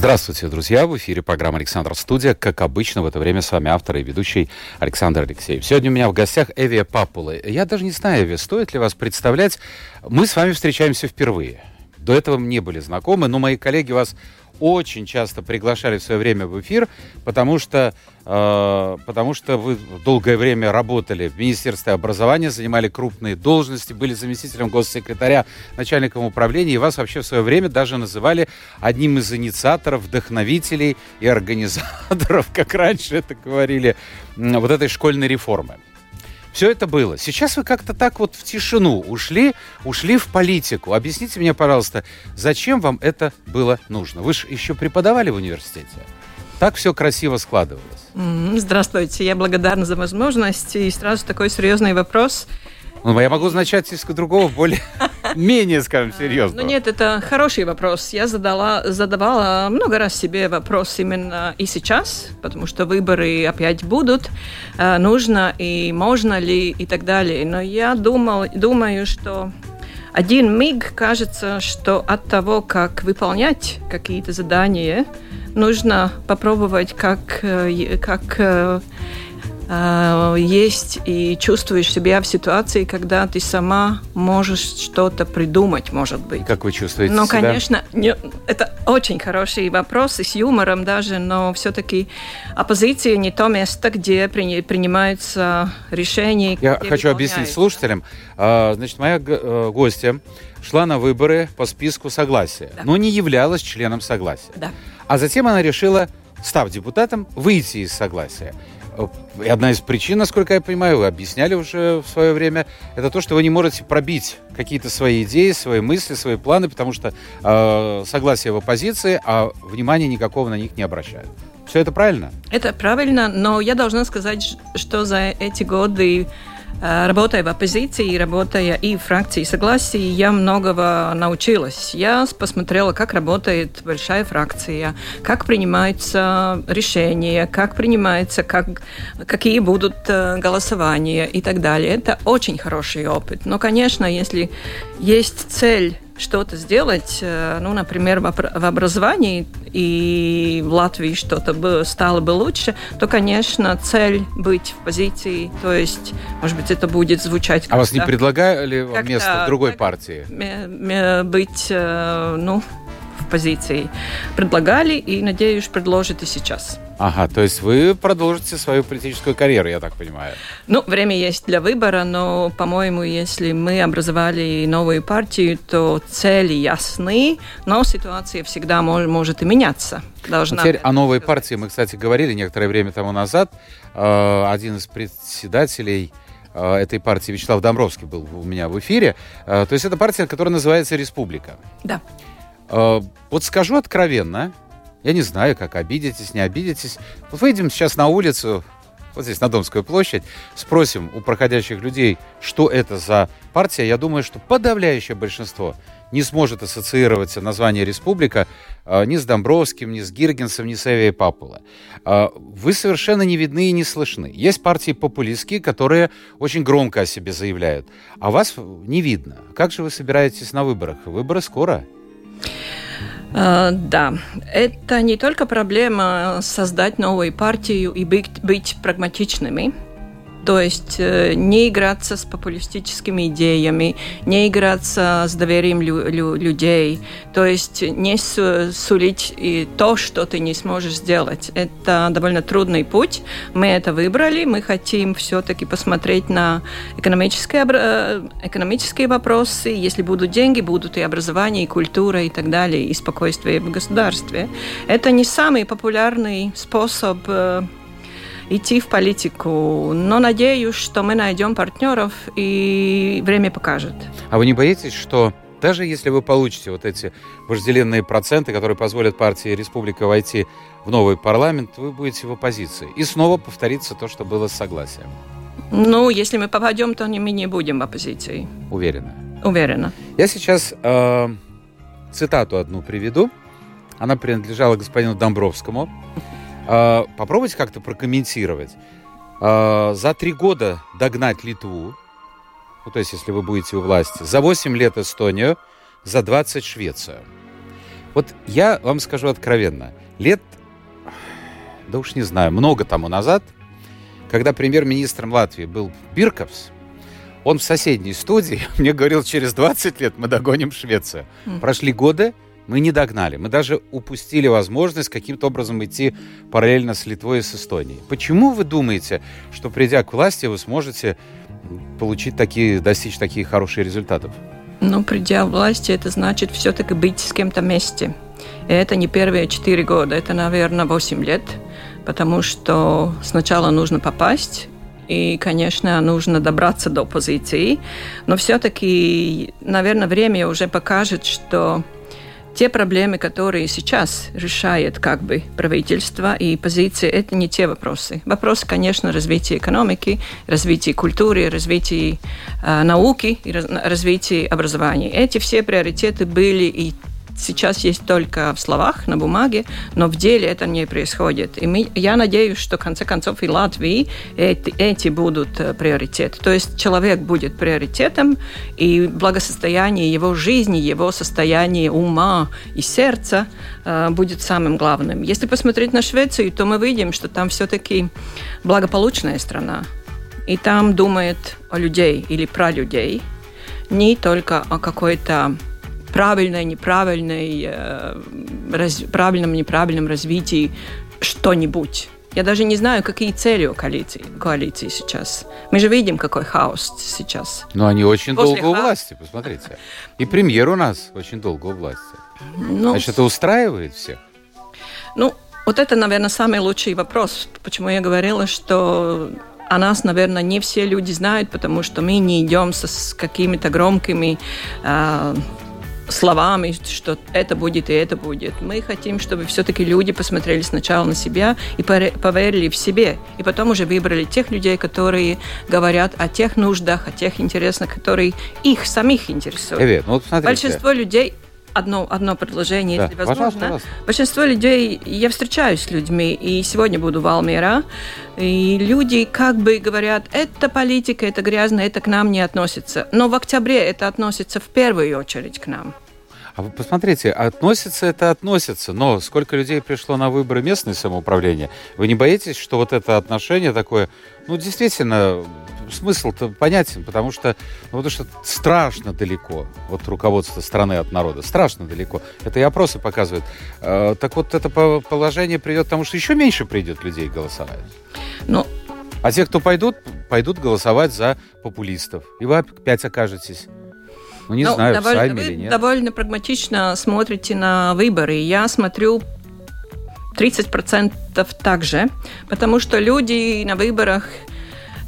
Здравствуйте, друзья! В эфире программа «Александр Студия». Как обычно, в это время с вами автор и ведущий Александр Алексеев. Сегодня у меня в гостях Эвия Папулы. Я даже не знаю, Эвия, стоит ли вас представлять. Мы с вами встречаемся впервые. До этого мы не были знакомы, но мои коллеги вас очень часто приглашали в свое время в эфир, потому что, э, потому что вы долгое время работали в Министерстве образования, занимали крупные должности, были заместителем госсекретаря, начальником управления, и вас вообще в свое время даже называли одним из инициаторов, вдохновителей и организаторов, как раньше это говорили, вот этой школьной реформы. Все это было. Сейчас вы как-то так вот в тишину ушли, ушли в политику. Объясните мне, пожалуйста, зачем вам это было нужно? Вы же еще преподавали в университете. Так все красиво складывалось. Здравствуйте, я благодарна за возможность. И сразу такой серьезный вопрос. Ну, я могу начать из другого, более менее, скажем, серьезно. Ну нет, это хороший вопрос. Я задала, задавала много раз себе вопрос именно и сейчас, потому что выборы опять будут, э, нужно и можно ли и так далее. Но я думал, думаю, что один миг кажется, что от того, как выполнять какие-то задания, нужно попробовать, как, э, как э, Э, есть и чувствуешь себя в ситуации, когда ты сама можешь что-то придумать, может быть. Как вы чувствуете ну, себя? Ну, конечно, не, это очень хороший вопрос, и с юмором даже, но все-таки оппозиция не то место, где при, принимаются решения. Я хочу объяснить слушателям. А, значит, моя э, гостья шла на выборы по списку согласия, да. но не являлась членом согласия. Да. А затем она решила, став депутатом, выйти из согласия. И одна из причин, насколько я понимаю, вы объясняли уже в свое время, это то, что вы не можете пробить какие-то свои идеи, свои мысли, свои планы, потому что э, согласие в оппозиции, а внимания никакого на них не обращают. Все это правильно? Это правильно, но я должна сказать, что за эти годы Э, работая в оппозиции, работая и в фракции согласия, я многого научилась. Я посмотрела, как работает большая фракция, как принимаются решения, как принимаются, как, какие будут э, голосования и так далее. Это очень хороший опыт. Но, конечно, если есть цель что-то сделать, э, ну, например, в образовании и в Латвии что-то бы стало бы лучше, то, конечно, цель быть в позиции, то есть, может быть, это будет звучать А вас не предлагали место в другой партии? Быть, э, ну, позиций предлагали и, надеюсь, предложат и сейчас. Ага, то есть вы продолжите свою политическую карьеру, я так понимаю. Ну, время есть для выбора, но, по-моему, если мы образовали новую партию, то цели ясны, но ситуация всегда мож, может и меняться. Должна Теперь о новой партии мы, кстати, говорили некоторое время тому назад. Э, один из председателей э, этой партии, Вячеслав Домбровский, был у меня в эфире. Э, то есть это партия, которая называется «Республика». Да. Э, вот скажу откровенно, я не знаю, как обидитесь, не обидитесь. Вот выйдем сейчас на улицу, вот здесь, на Домскую площадь, спросим у проходящих людей, что это за партия. Я думаю, что подавляющее большинство не сможет ассоциироваться название республика э, ни с Домбровским, ни с Гиргенсом, ни с Эвией Папула. Э, вы совершенно не видны и не слышны. Есть партии популистские, которые очень громко о себе заявляют, а вас не видно. Как же вы собираетесь на выборах? Выборы скоро. Uh, да, это не только проблема создать новую партию и быть, быть прагматичными, то есть э, не играться с популистическими идеями, не играться с доверием лю лю людей, то есть не сулить и то, что ты не сможешь сделать. Это довольно трудный путь. Мы это выбрали, мы хотим все-таки посмотреть на экономические, э, экономические вопросы. Если будут деньги, будут и образование, и культура, и так далее, и спокойствие в государстве. Это не самый популярный способ э, идти в политику. Но надеюсь, что мы найдем партнеров, и время покажет. А вы не боитесь, что даже если вы получите вот эти вожделенные проценты, которые позволят партии Республика войти в новый парламент, вы будете в оппозиции. И снова повторится то, что было с согласием. Ну, если мы попадем, то мы не будем в оппозиции. Уверена? Уверена. Я сейчас э, цитату одну приведу. Она принадлежала господину Домбровскому. Э, попробуйте как-то прокомментировать. Э, за три года догнать Литву, ну, то есть если вы будете у власти, за 8 лет Эстонию, за 20 Швецию. Вот я вам скажу откровенно, лет, да уж не знаю, много тому назад, когда премьер-министром Латвии был Бирковс, он в соседней студии мне говорил, через 20 лет мы догоним Швецию. Mm. Прошли годы, мы не догнали. Мы даже упустили возможность каким-то образом идти параллельно с Литвой и с Эстонией. Почему вы думаете, что придя к власти, вы сможете получить такие, достичь таких хороших результатов? Ну, придя к власти, это значит все-таки быть с кем-то вместе. И это не первые четыре года, это, наверное, восемь лет, потому что сначала нужно попасть, и, конечно, нужно добраться до позиции, но все-таки, наверное, время уже покажет, что те проблемы, которые сейчас решает как бы правительство и позиции, это не те вопросы. Вопросы, конечно, развития экономики, развития культуры, развития э, науки и раз, развития образования. Эти все приоритеты были и сейчас есть только в словах, на бумаге, но в деле это не происходит. И мы, я надеюсь, что в конце концов и Латвии эти, эти будут э, приоритеты. То есть человек будет приоритетом, и благосостояние его жизни, его состояние ума и сердца э, будет самым главным. Если посмотреть на Швецию, то мы видим, что там все-таки благополучная страна. И там думает о людей или про людей, не только о какой-то правильной, неправильной, э, раз, правильном, неправильном развитии что-нибудь. Я даже не знаю, какие цели у коалиции, коалиции сейчас. Мы же видим, какой хаос сейчас. Но они очень После долго ха... у власти, посмотрите. И премьер у нас очень долго у власти. Ну, Значит, это устраивает всех? Ну, вот это, наверное, самый лучший вопрос. Почему я говорила, что о нас, наверное, не все люди знают, потому что мы не идем со, с какими-то громкими э, словами, что это будет и это будет. Мы хотим, чтобы все-таки люди посмотрели сначала на себя и поверили в себе, и потом уже выбрали тех людей, которые говорят о тех нуждах, о тех интересах, которые их самих интересуют. Эве, ну, вот Большинство людей одно, одно предложение, да. если возможно. Пожалуйста, пожалуйста. Большинство людей, я встречаюсь с людьми, и сегодня буду в Алмера, и люди как бы говорят, это политика, это грязно, это к нам не относится. Но в октябре это относится в первую очередь к нам. А вы посмотрите, относится это относится, но сколько людей пришло на выборы местное самоуправление, вы не боитесь, что вот это отношение такое, ну, действительно, смысл-то понятен, потому что, ну, потому что страшно далеко от руководства страны, от народа, страшно далеко. Это и опросы показывают. Э, так вот, это положение придет к тому, что еще меньше придет людей голосовать. Ну, а те, кто пойдут, пойдут голосовать за популистов. И вы опять окажетесь ну, не ну, знаю, довольно, сами или нет. довольно прагматично смотрите на выборы. Я смотрю 30% также, потому что люди на выборах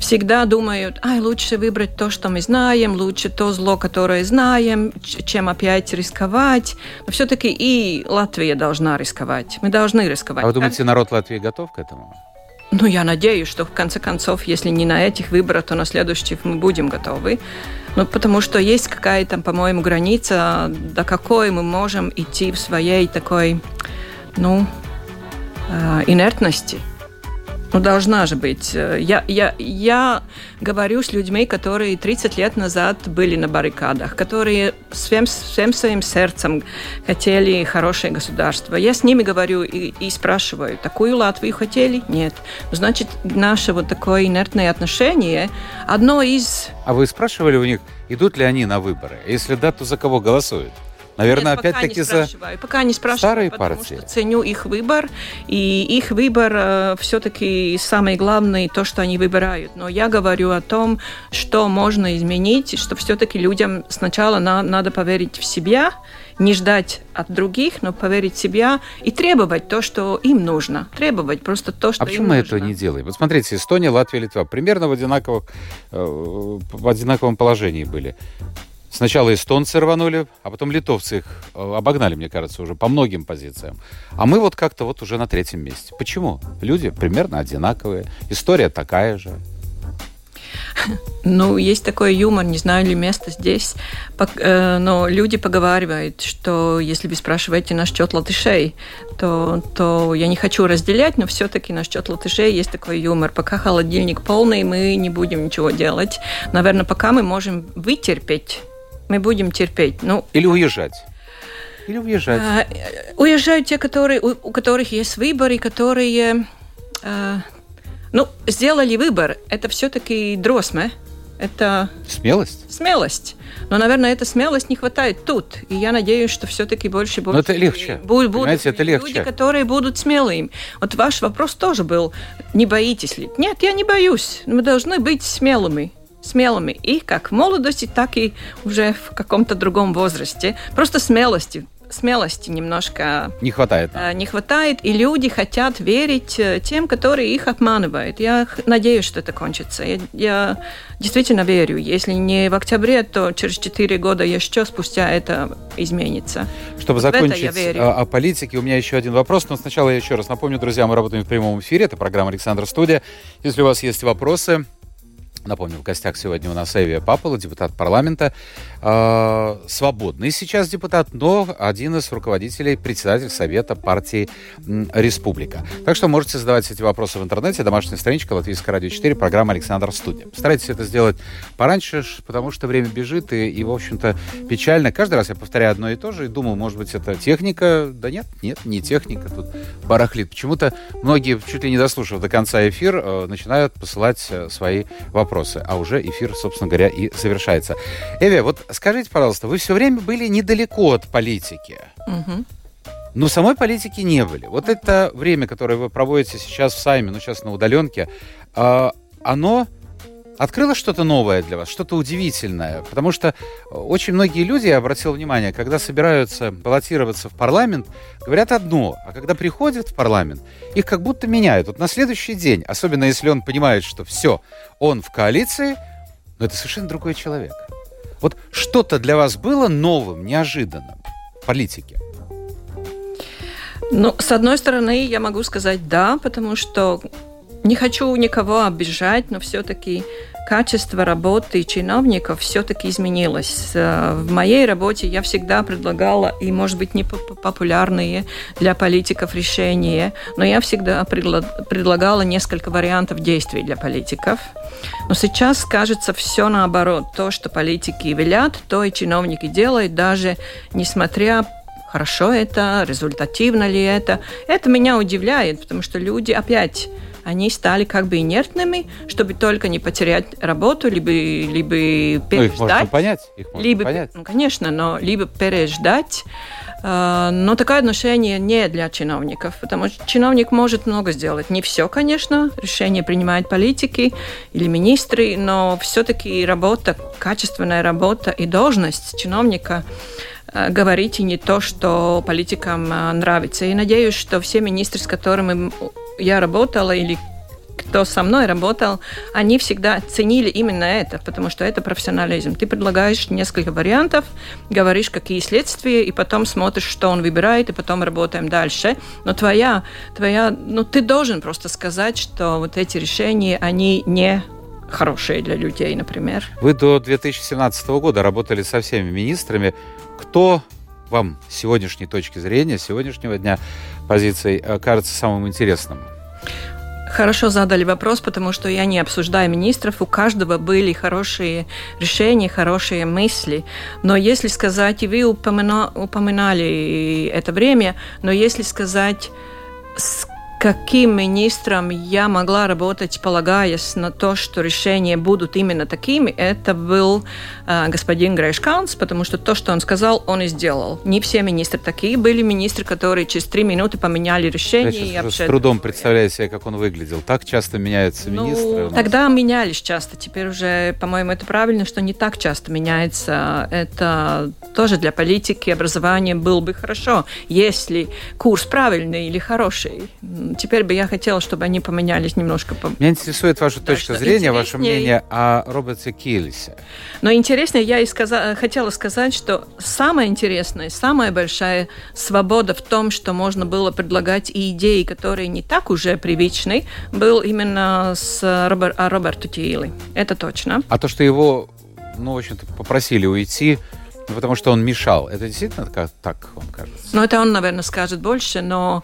всегда думают, ай, лучше выбрать то, что мы знаем, лучше то зло, которое знаем, чем опять рисковать. Но все-таки и Латвия должна рисковать. Мы должны рисковать. А вы думаете, народ Латвии готов к этому? Ну, я надеюсь, что в конце концов, если не на этих выборах, то на следующих мы будем готовы. Ну, потому что есть какая-то, по-моему, граница, до какой мы можем идти в своей такой, ну, э, инертности. Ну, должна же быть. Я, я, я говорю с людьми, которые 30 лет назад были на баррикадах, которые всем, всем своим сердцем хотели хорошее государство. Я с ними говорю и, и спрашиваю, такую Латвию хотели? Нет. Значит, наше вот такое инертное отношение одно из... А вы спрашивали у них, идут ли они на выборы? Если да, то за кого голосуют? Наверное, опять-таки за пока не спрашиваю, старые потому партии. что ценю их выбор, и их выбор э, все-таки самое главное то, что они выбирают. Но я говорю о том, что можно изменить, что все-таки людям сначала на, надо поверить в себя, не ждать от других, но поверить в себя и требовать то, что им нужно. Требовать просто то, что а почему мы этого не делаем? Вот смотрите, Эстония, Латвия, Литва примерно в, одинаковых, э, в одинаковом положении были. Сначала эстонцы рванули, а потом литовцы их э, обогнали, мне кажется, уже по многим позициям. А мы вот как-то вот уже на третьем месте. Почему? Люди примерно одинаковые, история такая же. Ну, есть такой юмор, не знаю ли место здесь, э, но люди поговаривают, что если вы спрашиваете насчет латышей, то, то я не хочу разделять, но все-таки насчет латышей есть такой юмор. Пока холодильник полный, мы не будем ничего делать. Наверное, пока мы можем вытерпеть, мы будем терпеть. Ну, Или уезжать. Или уезжать. А, уезжают те, которые, у, у которых есть выборы, которые а, ну, сделали выбор. Это все-таки дросме это... Смелость? Смелость. Но, наверное, эта смелость не хватает тут. И я надеюсь, что все-таки больше будет... Но это легче. Будут, Понимаете, это легче. Люди, которые будут смелыми. Вот ваш вопрос тоже был, не боитесь ли? Нет, я не боюсь. Мы должны быть смелыми смелыми и как в молодости, так и уже в каком-то другом возрасте. Просто смелости смелости немножко не хватает. Э, не хватает, и люди хотят верить э, тем, которые их обманывают. Я надеюсь, что это кончится. Я, я действительно верю. Если не в октябре, то через 4 года еще спустя это изменится. Чтобы закончить о, о политике, у меня еще один вопрос. Но сначала я еще раз напомню, друзья, мы работаем в прямом эфире. Это программа «Александр Студия». Если у вас есть вопросы, Напомню, в гостях сегодня у нас Эвия Папала, депутат парламента, э, свободный сейчас депутат, но один из руководителей, председатель Совета партии «Республика». Так что можете задавать эти вопросы в интернете, домашняя страничка Латвийское радио 4, программа «Александр Студия». Старайтесь это сделать пораньше, потому что время бежит, и, и в общем-то, печально. Каждый раз я повторяю одно и то же, и думал, может быть, это техника. Да нет, нет, не техника, тут барахлит. Почему-то многие, чуть ли не дослушав до конца эфир, э, начинают посылать э, свои вопросы вопросы, а уже эфир, собственно говоря, и завершается. Эви, вот скажите, пожалуйста, вы все время были недалеко от политики. Угу. Но самой политики не были. Вот это время, которое вы проводите сейчас в Сайме, ну сейчас на удаленке, э, оно открыло что-то новое для вас, что-то удивительное? Потому что очень многие люди, я обратил внимание, когда собираются баллотироваться в парламент, говорят одно, а когда приходят в парламент, их как будто меняют. Вот на следующий день, особенно если он понимает, что все, он в коалиции, но это совершенно другой человек. Вот что-то для вас было новым, неожиданным в политике? Ну, с одной стороны, я могу сказать да, потому что не хочу никого обижать, но все-таки качество работы чиновников все-таки изменилось. Э, в моей работе я всегда предлагала, и, может быть, не популярные для политиков решения, но я всегда предлагала несколько вариантов действий для политиков. Но сейчас кажется все наоборот. То, что политики велят, то и чиновники делают, даже несмотря хорошо это, результативно ли это. Это меня удивляет, потому что люди опять они стали как бы инертными, чтобы только не потерять работу, либо, либо переждать. Ну, их можно понять. Их можно либо, понять. Ну, конечно, но либо переждать. А, но такое отношение не для чиновников, потому что чиновник может много сделать. Не все, конечно, решение принимают политики или министры, но все-таки работа, качественная работа и должность чиновника а, говорите не то, что политикам а, нравится. И надеюсь, что все министры, с которыми я работала или кто со мной работал, они всегда ценили именно это, потому что это профессионализм. Ты предлагаешь несколько вариантов, говоришь, какие следствия, и потом смотришь, что он выбирает, и потом работаем дальше. Но твоя, твоя, ну ты должен просто сказать, что вот эти решения, они не хорошие для людей, например. Вы до 2017 года работали со всеми министрами. Кто вам с сегодняшней точки зрения, с сегодняшнего дня позиций э, кажется самым интересным? Хорошо задали вопрос, потому что я не обсуждаю министров, у каждого были хорошие решения, хорошие мысли. Но если сказать, и вы упоминали это время, но если сказать, с каким министром я могла работать, полагаясь на то, что решения будут именно такими, это был э, господин Грейшкаунс, потому что то, что он сказал, он и сделал. Не все министры такие. Были министры, которые через три минуты поменяли решение. Я сейчас с трудом представляю себе, как он выглядел. Так часто меняются ну, министры? Тогда менялись часто. Теперь уже, по-моему, это правильно, что не так часто меняется. Это тоже для политики, образования было бы хорошо, если курс правильный или хороший теперь бы я хотела, чтобы они поменялись немножко. Меня интересует ваша да, точка зрения, ваше мнение о Роберте Киллисе. Но интересно, я и сказала, хотела сказать, что самое интересное, самая большая свобода в том, что можно было предлагать и идеи, которые не так уже привычны, был именно с Робер, Роберту Тиили. Это точно. А то, что его, ну, в общем-то, попросили уйти, ну, потому что он мешал. Это действительно как, так вам кажется? Ну, это он, наверное, скажет больше, но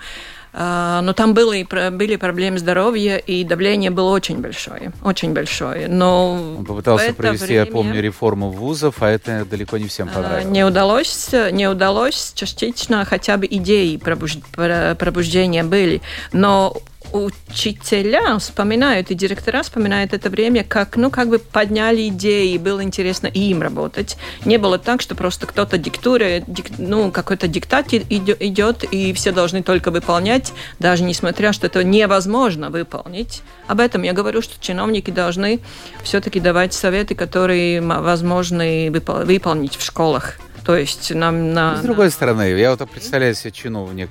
но там были, были проблемы здоровья, и давление было очень большое, очень большое. Но Он попытался провести, время... я помню, реформу вузов, а это далеко не всем а, понравилось. Не удалось, не удалось, частично хотя бы идеи пробуждения были, но учителя вспоминают, и директора вспоминают это время, как, ну, как бы подняли идеи, было интересно им работать. Не было так, что просто кто-то диктует, дик, ну, какой-то диктат идет, и все должны только выполнять, даже несмотря, что это невозможно выполнить. Об этом я говорю, что чиновники должны все-таки давать советы, которые возможны выпол- выполнить в школах. То есть нам на... С другой на... стороны, я вот представляю себе чиновник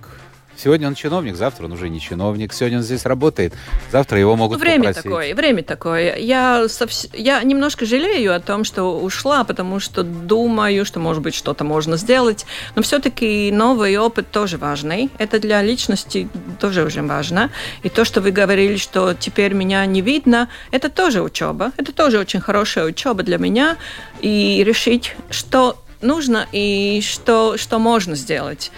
Сегодня он чиновник, завтра он уже не чиновник. Сегодня он здесь работает, завтра его могут ну, время попросить. такое, время такое. Я, совс... я немножко жалею о том, что ушла, потому что думаю, что, может быть, что-то можно сделать. Но все-таки новый опыт тоже важный. Это для личности тоже очень важно. И то, что вы говорили, что теперь меня не видно, это тоже учеба. Это тоже очень хорошая учеба для меня. И решить, что нужно и что, что можно сделать.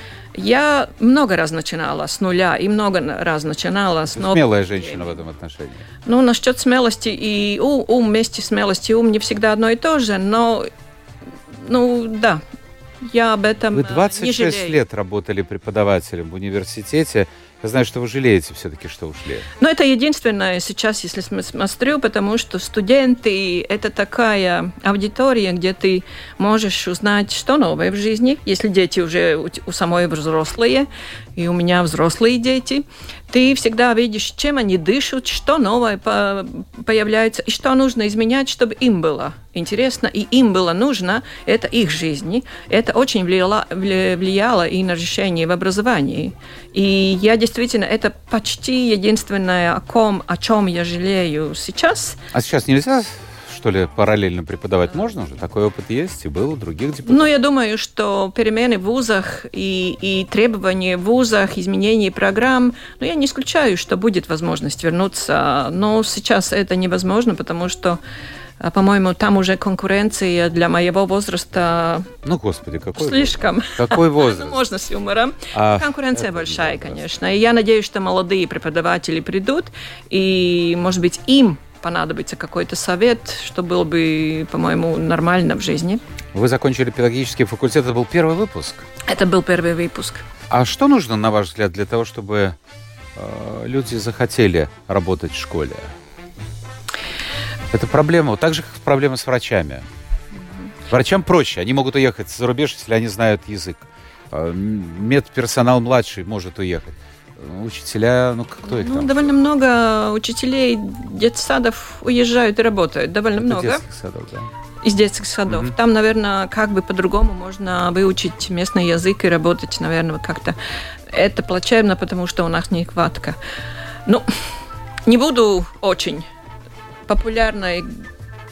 Я много раз начинала с нуля и много раз начинала с новых... Смелая женщина в этом отношении. Ну, насчет смелости и ум, ум вместе смелости и ум не всегда одно и то же, но, ну, да, я об этом Вы 26 лет работали преподавателем в университете. Я знаю, что вы жалеете все-таки, что ушли. Но это единственное сейчас, если смотрю, потому что студенты – это такая аудитория, где ты можешь узнать, что новое в жизни, если дети уже у самой взрослые, и у меня взрослые дети, ты всегда видишь, чем они дышат, что новое появляется, и что нужно изменять, чтобы им было интересно, и им было нужно, это их жизни. Это очень влияло, влияло и на решение в образовании. И я действительно, это почти единственное, о ком, о чем я жалею сейчас. А сейчас нельзя что ли, параллельно преподавать можно же? Такой опыт есть и был у других депутатов. Ну, я думаю, что перемены в вузах и, и требования в вузах, изменения программ, ну, я не исключаю, что будет возможность вернуться, но сейчас это невозможно, потому что а, по-моему, там уже конкуренция для моего возраста. Ну, господи, какой слишком. Какой возраст? можно с юмором. А, конкуренция большая, конечно. И я надеюсь, что молодые преподаватели придут, и, может быть, им понадобится какой-то совет, что было бы, по-моему, нормально в жизни. Вы закончили педагогический факультет, это был первый выпуск? Это был первый выпуск. А что нужно, на ваш взгляд, для того, чтобы э, люди захотели работать в школе? Это проблема, так же, как проблема с врачами. Врачам проще, они могут уехать за рубеж, если они знают язык. Э, медперсонал младший может уехать учителя, ну кто их ну, там? Довольно много учителей детсадов уезжают и работают, довольно Это много. детских садов, да? Из детских садов. Mm-hmm. Там, наверное, как бы по-другому можно выучить местный язык и работать, наверное, как-то. Это плачевно, потому что у нас нехватка. Ну, не буду очень популярной,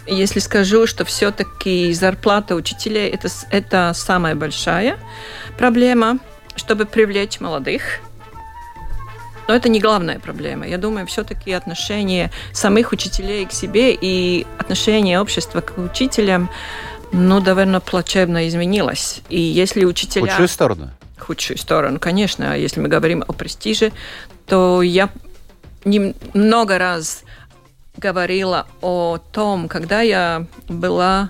если скажу, что все-таки зарплата учителей это, это самая большая проблема, чтобы привлечь молодых но это не главная проблема. Я думаю, все-таки отношение самих учителей к себе и отношение общества к учителям, ну, довольно плачевно изменилось. И если учителя... Худшую сторону? Худшую сторону, конечно. А если мы говорим о престиже, то я много раз говорила о том, когда я была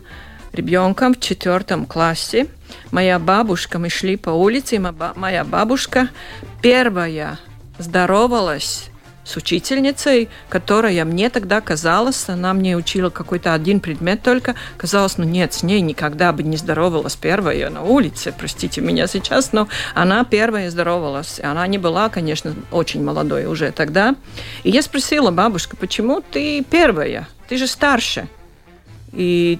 ребенком в четвертом классе, моя бабушка, мы шли по улице, и моя бабушка первая здоровалась с учительницей, которая мне тогда казалась, она мне учила какой-то один предмет только, казалось, ну нет, с ней никогда бы не здоровалась первая на улице, простите меня сейчас, но она первая здоровалась. Она не была, конечно, очень молодой уже тогда. И я спросила бабушка, почему ты первая? Ты же старше. И,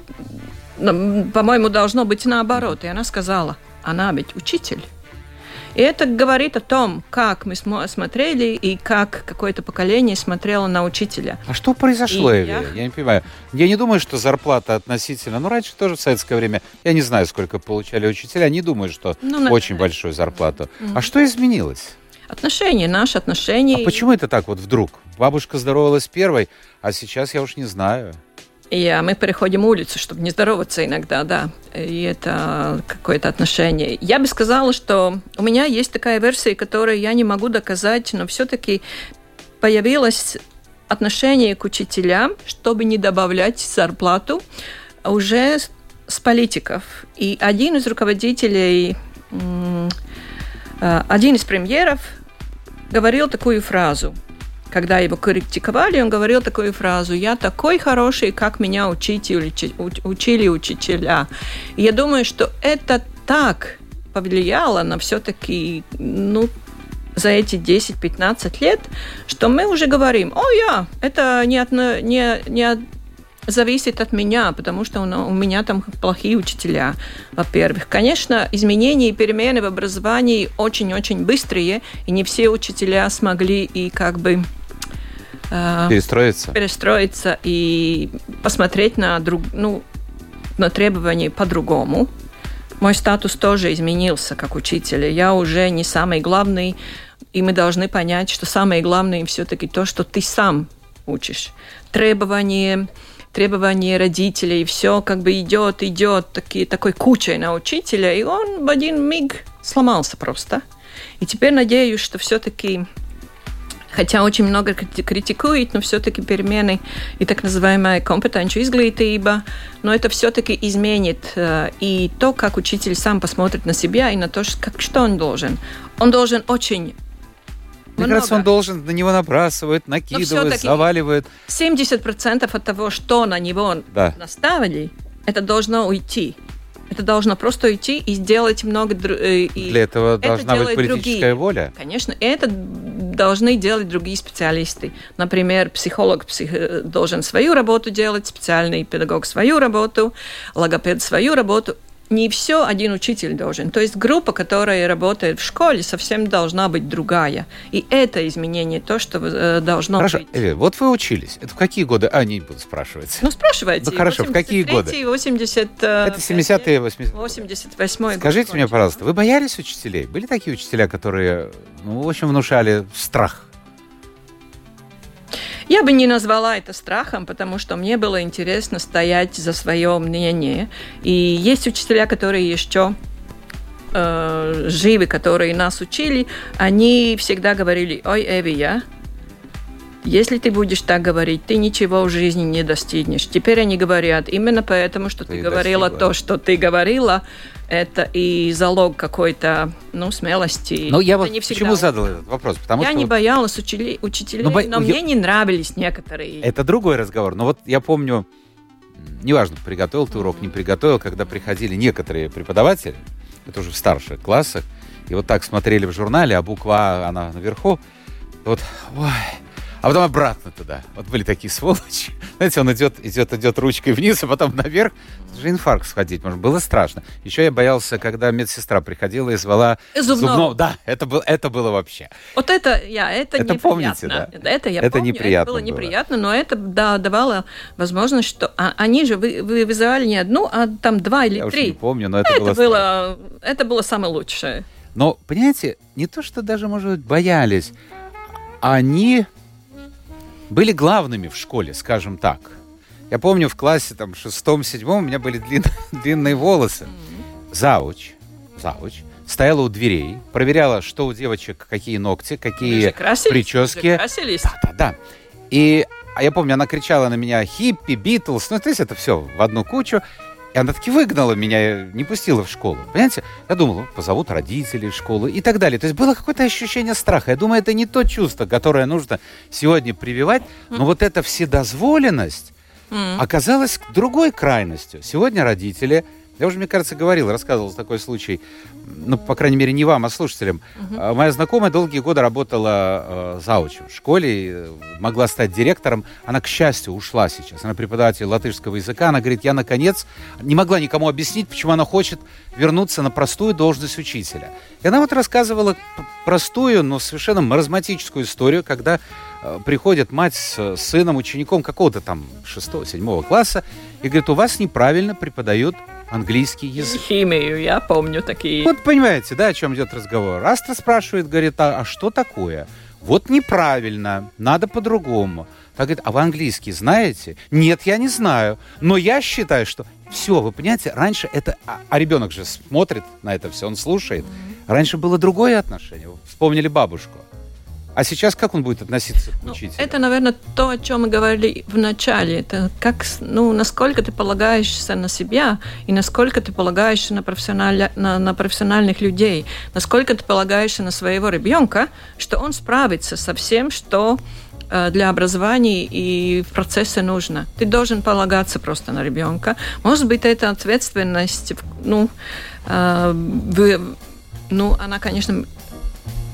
по-моему, должно быть наоборот. И она сказала, она ведь учитель. И это говорит о том, как мы смотрели и как какое-то поколение смотрело на учителя. А что произошло, Эви? Я... я не понимаю. Я не думаю, что зарплата относительно... Ну, раньше тоже в советское время, я не знаю, сколько получали учителя, не думаю, что ну, очень большую зарплату. Mm-hmm. А что изменилось? Отношения, наши отношения. А почему это так вот вдруг? Бабушка здоровалась первой, а сейчас я уж не знаю. И а, мы переходим улицу, чтобы не здороваться иногда, да. И это какое-то отношение. Я бы сказала, что у меня есть такая версия, которую я не могу доказать, но все-таки появилось отношение к учителям, чтобы не добавлять зарплату уже с политиков. И один из руководителей, а, один из премьеров говорил такую фразу – когда его критиковали, он говорил такую фразу «Я такой хороший, как меня учили, учили учителя». И я думаю, что это так повлияло на все-таки, ну, за эти 10-15 лет, что мы уже говорим, о, я, это не, от, не, не от, зависит от меня, потому что у меня там плохие учителя, во-первых. Конечно, изменения и перемены в образовании очень-очень быстрые, и не все учителя смогли и как бы перестроиться, перестроиться и посмотреть на друг, ну, на требования по-другому. Мой статус тоже изменился как учителя. Я уже не самый главный, и мы должны понять, что самое главное все-таки то, что ты сам учишь. Требования, требования родителей, все как бы идет, идет такие, такой кучей на учителя, и он в один миг сломался просто. И теперь надеюсь, что все-таки хотя очень много критикует, но все-таки перемены и так называемая компетенция изглитыба, но это все-таки изменит э, и то, как учитель сам посмотрит на себя и на то, как, что он должен. Он должен очень мне кажется, он должен на него набрасывать, накидывать, заваливает. 70% от того, что на него да. наставили, это должно уйти. Это должно просто уйти и сделать много... Э, и Для этого это должна быть политическая другие. воля. Конечно, это должны делать другие специалисты. Например, психолог псих... Э, должен свою работу делать, специальный педагог свою работу, логопед свою работу не все один учитель должен. То есть группа, которая работает в школе, совсем должна быть другая. И это изменение то, что э, должно хорошо. быть. Эви, вот вы учились. Это в какие годы? А, не буду спрашивать. Ну, спрашивайте. Ну, хорошо, в какие годы? 80... Это 70-е, 80 88 Скажите мне, пожалуйста, вы боялись учителей? Были такие учителя, которые, ну, в общем, внушали страх? Я бы не назвала это страхом, потому что мне было интересно стоять за свое мнение. И есть учителя, которые еще э, живы, которые нас учили, они всегда говорили, ой, Эви, я, если ты будешь так говорить, ты ничего в жизни не достигнешь. Теперь они говорят, именно поэтому, что ты, ты говорила достигла. то, что ты говорила, это и залог какой-то, ну, смелости. Но я вот не всегда... почему задал этот вопрос? Потому я что... не боялась учили... учителей, но, бо... но мне я... не нравились некоторые. Это другой разговор. Но вот я помню, неважно, приготовил ты урок, не приготовил, когда приходили некоторые преподаватели, это уже в старших классах, и вот так смотрели в журнале, а буква А, она наверху, вот, ой, а потом обратно туда. Вот были такие сволочи. Знаете, он идет, идет, идет ручкой вниз, а потом наверх. Это же инфаркт сходить может. Было страшно. Еще я боялся, когда медсестра приходила и звала зубного. зубного. Да, это, был, это было вообще. Вот это, я, это, это помните, да? Это я это помню. Неприятно это было, было неприятно, но это да, давало возможность, что а, они же вы, вы вызывали не одну, а там два или я три. Я не помню, но это, это было, было Это было самое лучшее. Но, понимаете, не то, что даже, может быть, боялись, они были главными в школе, скажем так. Я помню, в классе там шестом-седьмом у меня были длин, длинные волосы. Зауч, зауч, стояла у дверей, проверяла, что у девочек, какие ногти, какие красились, прически. Да, да, да. И а я помню, она кричала на меня «Хиппи», «Битлз», ну, то есть это все в одну кучу. И она таки выгнала меня, не пустила в школу. Понимаете? Я думал, позовут родителей в школу и так далее. То есть было какое-то ощущение страха. Я думаю, это не то чувство, которое нужно сегодня прививать, но вот эта вседозволенность оказалась другой крайностью. Сегодня родители Я уже, мне кажется, говорил, рассказывал такой случай, ну, по крайней мере, не вам, а слушателям. Uh-huh. Моя знакомая долгие годы работала э, заучем в школе, э, могла стать директором. Она, к счастью, ушла сейчас. Она преподаватель латышского языка. Она говорит, я, наконец, не могла никому объяснить, почему она хочет вернуться на простую должность учителя. И она вот рассказывала простую, но совершенно маразматическую историю, когда э, приходит мать с сыном, учеником какого-то там 6-7 класса, и говорит, у вас неправильно преподают английский язык. Химию, я помню такие. Вот понимаете, да, о чем идет разговор. Астра спрашивает, говорит, а, а что такое? Вот неправильно, надо по-другому. Так говорит, а вы английский знаете? Нет, я не знаю. Но я считаю, что все, вы понимаете, раньше это... А, а ребенок же смотрит на это все, он слушает. Раньше было другое отношение. Вспомнили бабушку. А сейчас как он будет относиться к ну, учителю? Ну, это, наверное, то, о чем мы говорили в начале. Это как, ну, насколько ты полагаешься на себя и насколько ты полагаешься на, на, на профессиональных людей, насколько ты полагаешься на своего ребенка, что он справится со всем, что э, для образования и в процессе нужно. Ты должен полагаться просто на ребенка. Может быть, это ответственность, ну, э, в, ну, она, конечно,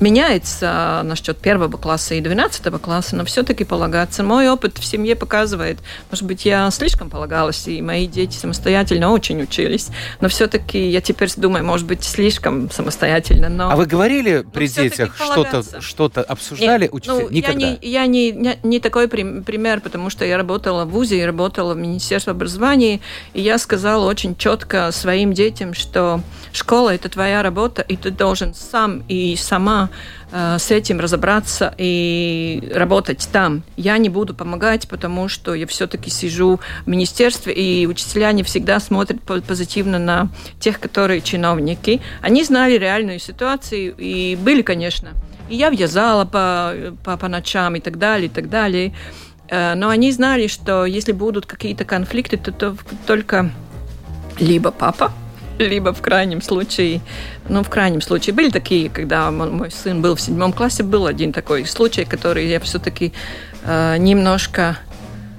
меняется насчет первого класса и двенадцатого класса, но все-таки полагаться. Мой опыт в семье показывает, может быть, я слишком полагалась, и мои дети самостоятельно очень учились, но все-таки я теперь думаю, может быть, слишком самостоятельно. Но, а вы говорили при детях что-то, что-то обсуждали? Нет, ну, Никогда? Я, не, я не, не, не такой пример, потому что я работала в ВУЗе и работала в Министерстве образования, и я сказала очень четко своим детям, что школа – это твоя работа, и ты должен сам и сама э, с этим разобраться и работать там. Я не буду помогать, потому что я все-таки сижу в министерстве, и учителя не всегда смотрят позитивно на тех, которые чиновники. Они знали реальную ситуацию, и были, конечно. И я вязала по, по, по ночам и так далее, и так далее. Э, но они знали, что если будут какие-то конфликты, то, то только либо папа, либо в крайнем случае, ну, в крайнем случае, были такие, когда мой сын был в седьмом классе, был один такой случай, который я все-таки э, немножко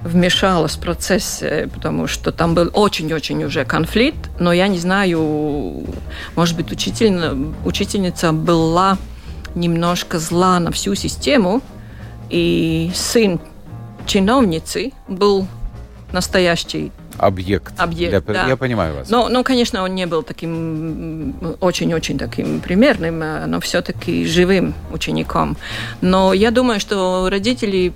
вмешалась в процесс, потому что там был очень-очень уже конфликт, но я не знаю, может быть, учитель, учительница была немножко зла на всю систему, и сын чиновницы был настоящий объект. Объект, я, да. я понимаю вас. Но, но, конечно, он не был таким очень-очень таким примерным, э, но все-таки живым учеником. Но я думаю, что родители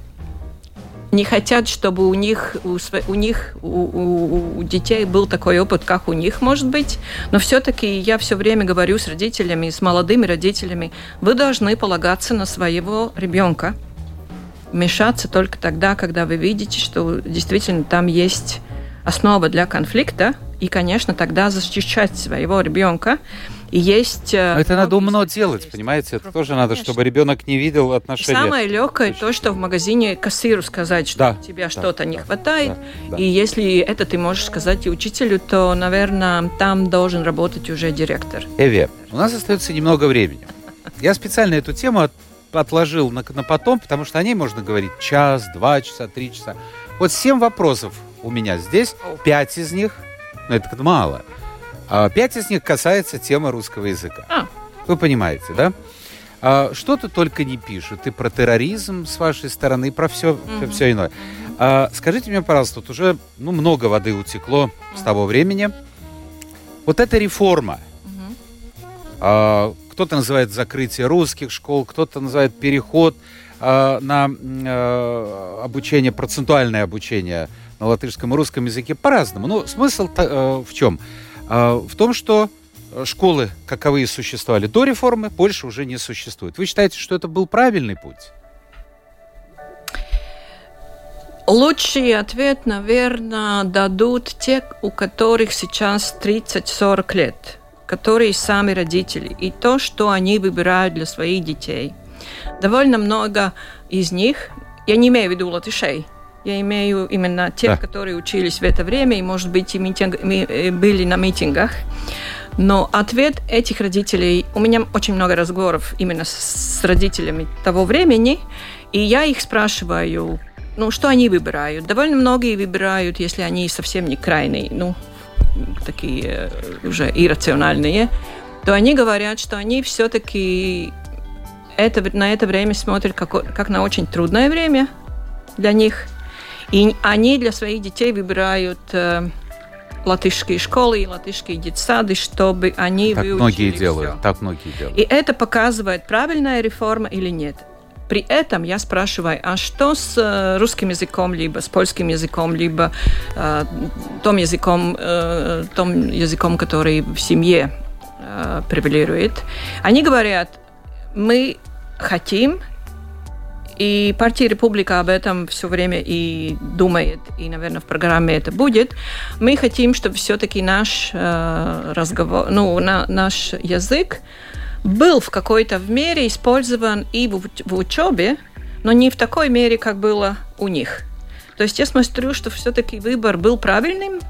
не хотят, чтобы у них, у, у них, у, у, у детей был такой опыт, как у них, может быть. Но все-таки я все время говорю с родителями, с молодыми родителями, вы должны полагаться на своего ребенка. Мешаться только тогда, когда вы видите, что действительно там есть основа для конфликта, и, конечно, тогда защищать своего ребенка. И есть... Э, это надо умно делать, есть. понимаете? Это тоже надо, чтобы ребенок не видел отношения. И самое легкое то, что в магазине кассиру сказать, что да, у тебя да, что-то да, не хватает. Да, да. И если это ты можешь сказать и учителю, то, наверное, там должен работать уже директор. Эви, у нас остается немного времени. Я специально эту тему отложил на, на потом, потому что о ней можно говорить час, два часа, три часа. Вот семь вопросов у меня здесь. Пять из них, ну это мало, а пять из них касается темы русского языка. А. Вы понимаете, да? А, что-то только не пишут. И про терроризм с вашей стороны, и про все, угу. все иное. А, скажите мне, пожалуйста, тут уже ну, много воды утекло с того времени. Вот эта реформа, а, кто-то называет закрытие русских школ, кто-то называет переход а, на а, обучение, процентуальное обучение на латышском и русском языке по-разному. Но смысл э, в чем? Э, в том, что школы, каковые существовали до реформы, больше уже не существует. Вы считаете, что это был правильный путь? Лучший ответ, наверное, дадут те, у которых сейчас 30-40 лет, которые сами родители, и то, что они выбирают для своих детей. Довольно много из них, я не имею в виду латышей, я имею именно тех, да. которые учились в это время и, может быть, и митинг, э, были на митингах. Но ответ этих родителей... У меня очень много разговоров именно с родителями того времени, и я их спрашиваю, ну, что они выбирают. Довольно многие выбирают, если они совсем не крайние, ну, такие уже иррациональные, то они говорят, что они все-таки это, на это время смотрят как, как на очень трудное время для них. И они для своих детей выбирают э, латышские школы и латышские детсады, чтобы они так выучили многие все. делают, так многие делают. И это показывает, правильная реформа или нет. При этом я спрашиваю, а что с э, русским языком, либо с польским языком, либо э, том языком, э, том языком, который в семье э, превалирует? Они говорят, мы хотим, и партия Республика об этом все время и думает, и, наверное, в программе это будет. Мы хотим, чтобы все-таки наш э, разговор, ну, на, наш язык был в какой-то мере использован и в, в учебе, но не в такой мере, как было у них. То есть я смотрю, что все-таки выбор был правильным,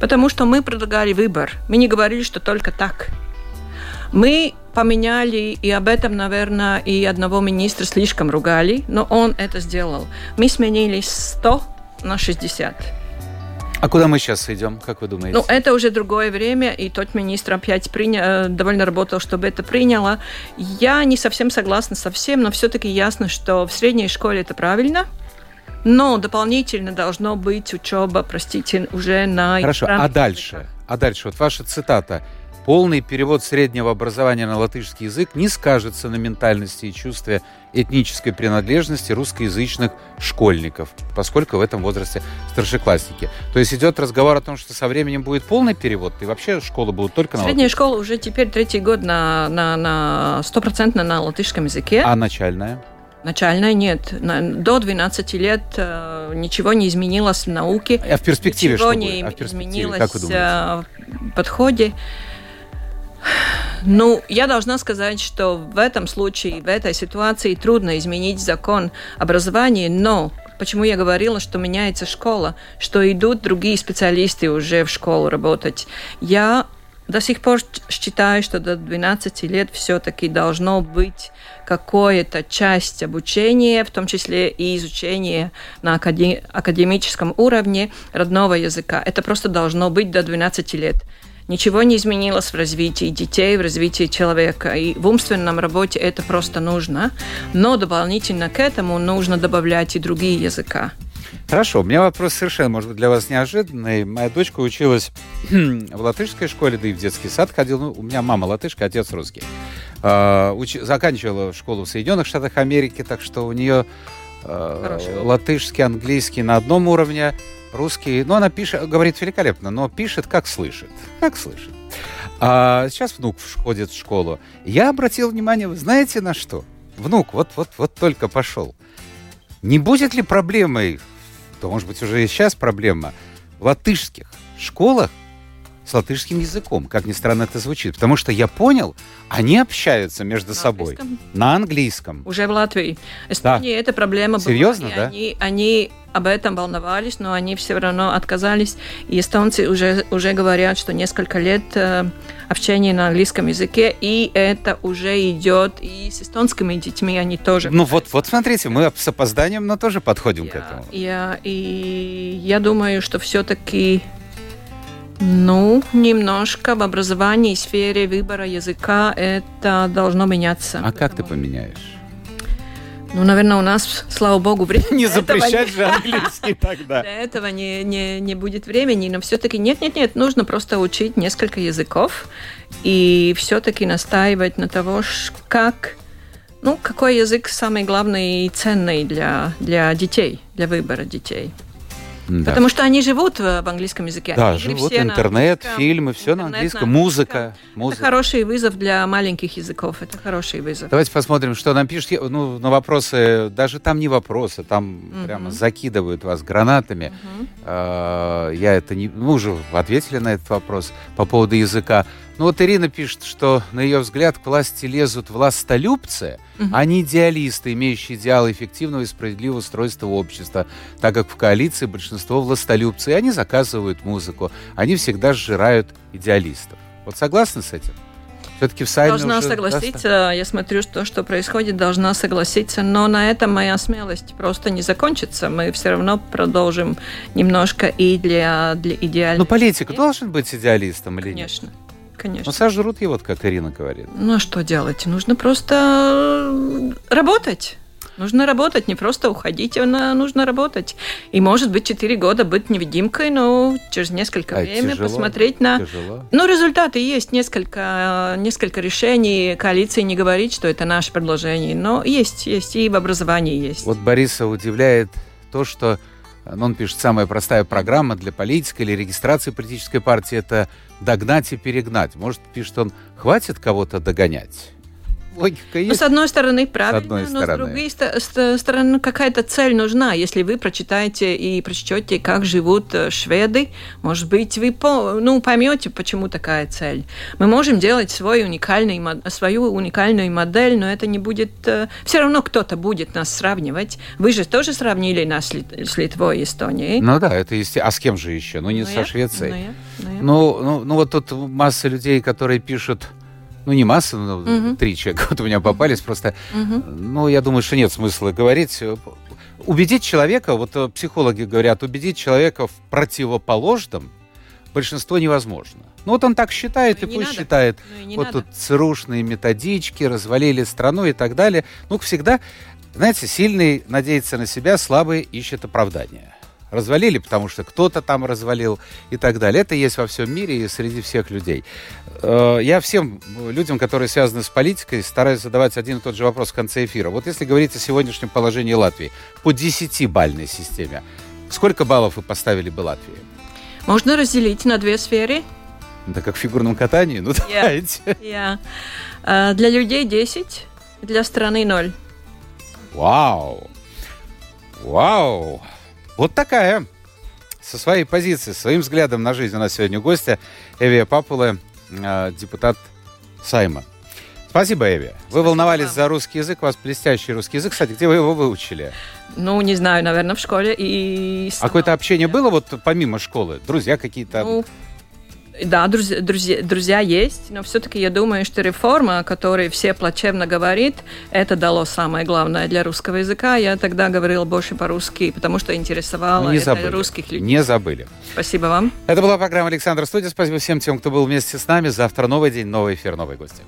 потому что мы предлагали выбор. Мы не говорили, что только так. Мы поменяли, и об этом, наверное, и одного министра слишком ругали, но он это сделал. Мы сменили 100 на 60. А куда мы сейчас идем, как вы думаете? Ну, это уже другое время, и тот министр опять приня... Э, довольно работал, чтобы это приняло. Я не совсем согласна со всем, но все-таки ясно, что в средней школе это правильно. Но дополнительно должно быть учеба, простите, уже на... Хорошо, а дальше? А дальше, вот ваша цитата – Полный перевод среднего образования на латышский язык не скажется на ментальности и чувстве этнической принадлежности русскоязычных школьников, поскольку в этом возрасте старшеклассники. То есть идет разговор о том, что со временем будет полный перевод, и вообще школы будут только на Средняя школа уже теперь третий год на, на, на стопроцентно на латышском языке. А начальная? Начальная нет. До 12 лет э, ничего не изменилось в науке. А в перспективе ничего что не будет? А в изменилось как вы думаете? э, в подходе. Ну, я должна сказать, что в этом случае, в этой ситуации трудно изменить закон образования, но почему я говорила, что меняется школа, что идут другие специалисты уже в школу работать. Я до сих пор считаю, что до 12 лет все-таки должно быть какая-то часть обучения, в том числе и изучение на академическом уровне родного языка. Это просто должно быть до 12 лет. Ничего не изменилось в развитии детей, в развитии человека. И в умственном работе это просто нужно. Но дополнительно к этому нужно добавлять и другие языка. Хорошо, у меня вопрос совершенно, может быть, для вас неожиданный. Моя дочка училась в латышской школе, да и в детский сад ходил. Ну, у меня мама латышка, отец русский. Uh, уч... Заканчивала школу в Соединенных Штатах Америки, так что у нее uh, латышский, английский на одном уровне, русский, ну, она пишет, говорит великолепно, но пишет, как слышит. Как слышит. А сейчас внук ходит в школу. Я обратил внимание, вы знаете на что? Внук вот-вот-вот только пошел. Не будет ли проблемой, то, может быть, уже и сейчас проблема, в латышских школах с латышским языком. Как ни странно это звучит. Потому что я понял, они общаются между на собой английском? на английском. Уже в Латвии. Эстонии да. эта проблема Серьезно, была. да? Они, они об этом волновались, но они все равно отказались. И эстонцы уже, уже говорят, что несколько лет э, общения на английском языке, и это уже идет и с эстонскими детьми они тоже. Ну вот, вот смотрите, мы с опозданием, но тоже подходим я, к этому. Я, и я думаю, что все-таки ну, немножко в образовании, сфере выбора языка это должно меняться. А как ты поменяешь? Ну, наверное, у нас, слава богу, времени. Не запрещать же английский тогда. Для этого не, не, не будет времени, но все-таки нет-нет-нет, нужно просто учить несколько языков и все-таки настаивать на того, как, ну, какой язык самый главный и ценный для, для детей, для выбора детей. Да. Потому что они живут в, английском языке. Да, они живут, интернет, фильмы, все на английском, на музыка, музыка. Это хороший вызов для маленьких языков, это хороший вызов. Давайте посмотрим, что нам пишут. Ну, на вопросы, даже там не вопросы, там угу. прямо закидывают вас гранатами. Угу. Я это не... Мы уже ответили на этот вопрос по поводу языка. Ну вот Ирина пишет, что, на ее взгляд, к власти лезут властолюбцы, угу. а не идеалисты, имеющие идеал эффективного и справедливого устройства общества, так как в коалиции большинство властолюбцы, и они заказывают музыку, они всегда сжирают идеалистов. Вот согласны с этим? Все-таки в Сайме Должна уже согласиться, я смотрю, что, что происходит, должна согласиться, но на этом моя смелость просто не закончится. Мы все равно продолжим немножко и для, для идеальной... Ну, политик должен быть идеалистом или нет? Конечно, конечно. сожрут его, как Ирина говорит. Ну, а что делать? Нужно просто работать. Нужно работать, не просто уходить, а нужно работать. И, может быть, 4 года быть невидимкой, но через несколько А, тяжело, посмотреть на... Тяжело. Ну, результаты есть, несколько, несколько решений. Коалиция не говорит, что это наше предложение, но есть, есть, и в образовании есть. Вот Бориса удивляет то, что ну, он пишет, самая простая программа для политика или регистрации политической партии – это догнать и перегнать. Может, пишет он, хватит кого-то догонять? Логика Ну, есть. с одной стороны, правильно, одной но стороны. с другой ст- ст- стороны, какая-то цель нужна. Если вы прочитаете и прочтете, как живут э, шведы, может быть, вы по- ну, поймете, почему такая цель. Мы можем делать свой уникальный, свою уникальную модель, но это не будет... Все равно кто-то будет нас сравнивать. Вы же тоже сравнили нас с, Лит- с Литвой и Эстонией. Ну да, это есть. А с кем же еще? Ну, не Ну, со я- Швецией. ну, я- ну, я. Ну, ну, ну, вот тут масса людей, которые пишут, ну, не масса, но Мгм. три человека вот у меня попались, просто, Мгм. ну, я думаю, что нет смысла говорить. Убедить человека, вот э, психологи говорят, убедить человека в противоположном большинство невозможно. Ну, вот он так считает, Ну, и и пусть надо. считает. Ну, и вот надо. тут ЦРУшные методички, развалили страну и так далее. Ну, всегда, знаете, сильный надеется на себя, слабый ищет оправдания. Развалили, потому что кто-то там развалил и так далее. Это есть во всем мире и среди всех людей. Э, Я всем людям, которые связаны с политикой, стараюсь задавать один и тот же вопрос в конце эфира. Вот если говорить о сегодняшнем положении Латвии по 10-бальной системе, сколько баллов вы поставили бы Латвии? Можно разделить на две сферы. Это как в фигурном катании? Ну, Я. давайте. Я. Э, Для людей 10, для страны 0. Вау! Вау! Вот такая. Со своей позиции, своим взглядом на жизнь у нас сегодня гостя Эвия Папула, э, депутат Сайма. Спасибо, Эви. Вы волновались вам. за русский язык, у вас блестящий русский язык. Кстати, где вы его выучили? Ну, не знаю, наверное, в школе и... А какое-то общение было вот помимо школы? Друзья какие-то? Ну, да, друзья, друзья, друзья есть, но все-таки я думаю, что реформа, о которой все плачевно говорит, это дало самое главное для русского языка. Я тогда говорила больше по-русски, потому что интересовало не забыли. русских людей. Не забыли. Спасибо вам. Это была программа Александра Студия. Спасибо всем тем, кто был вместе с нами. Завтра новый день, новый эфир, новые гости.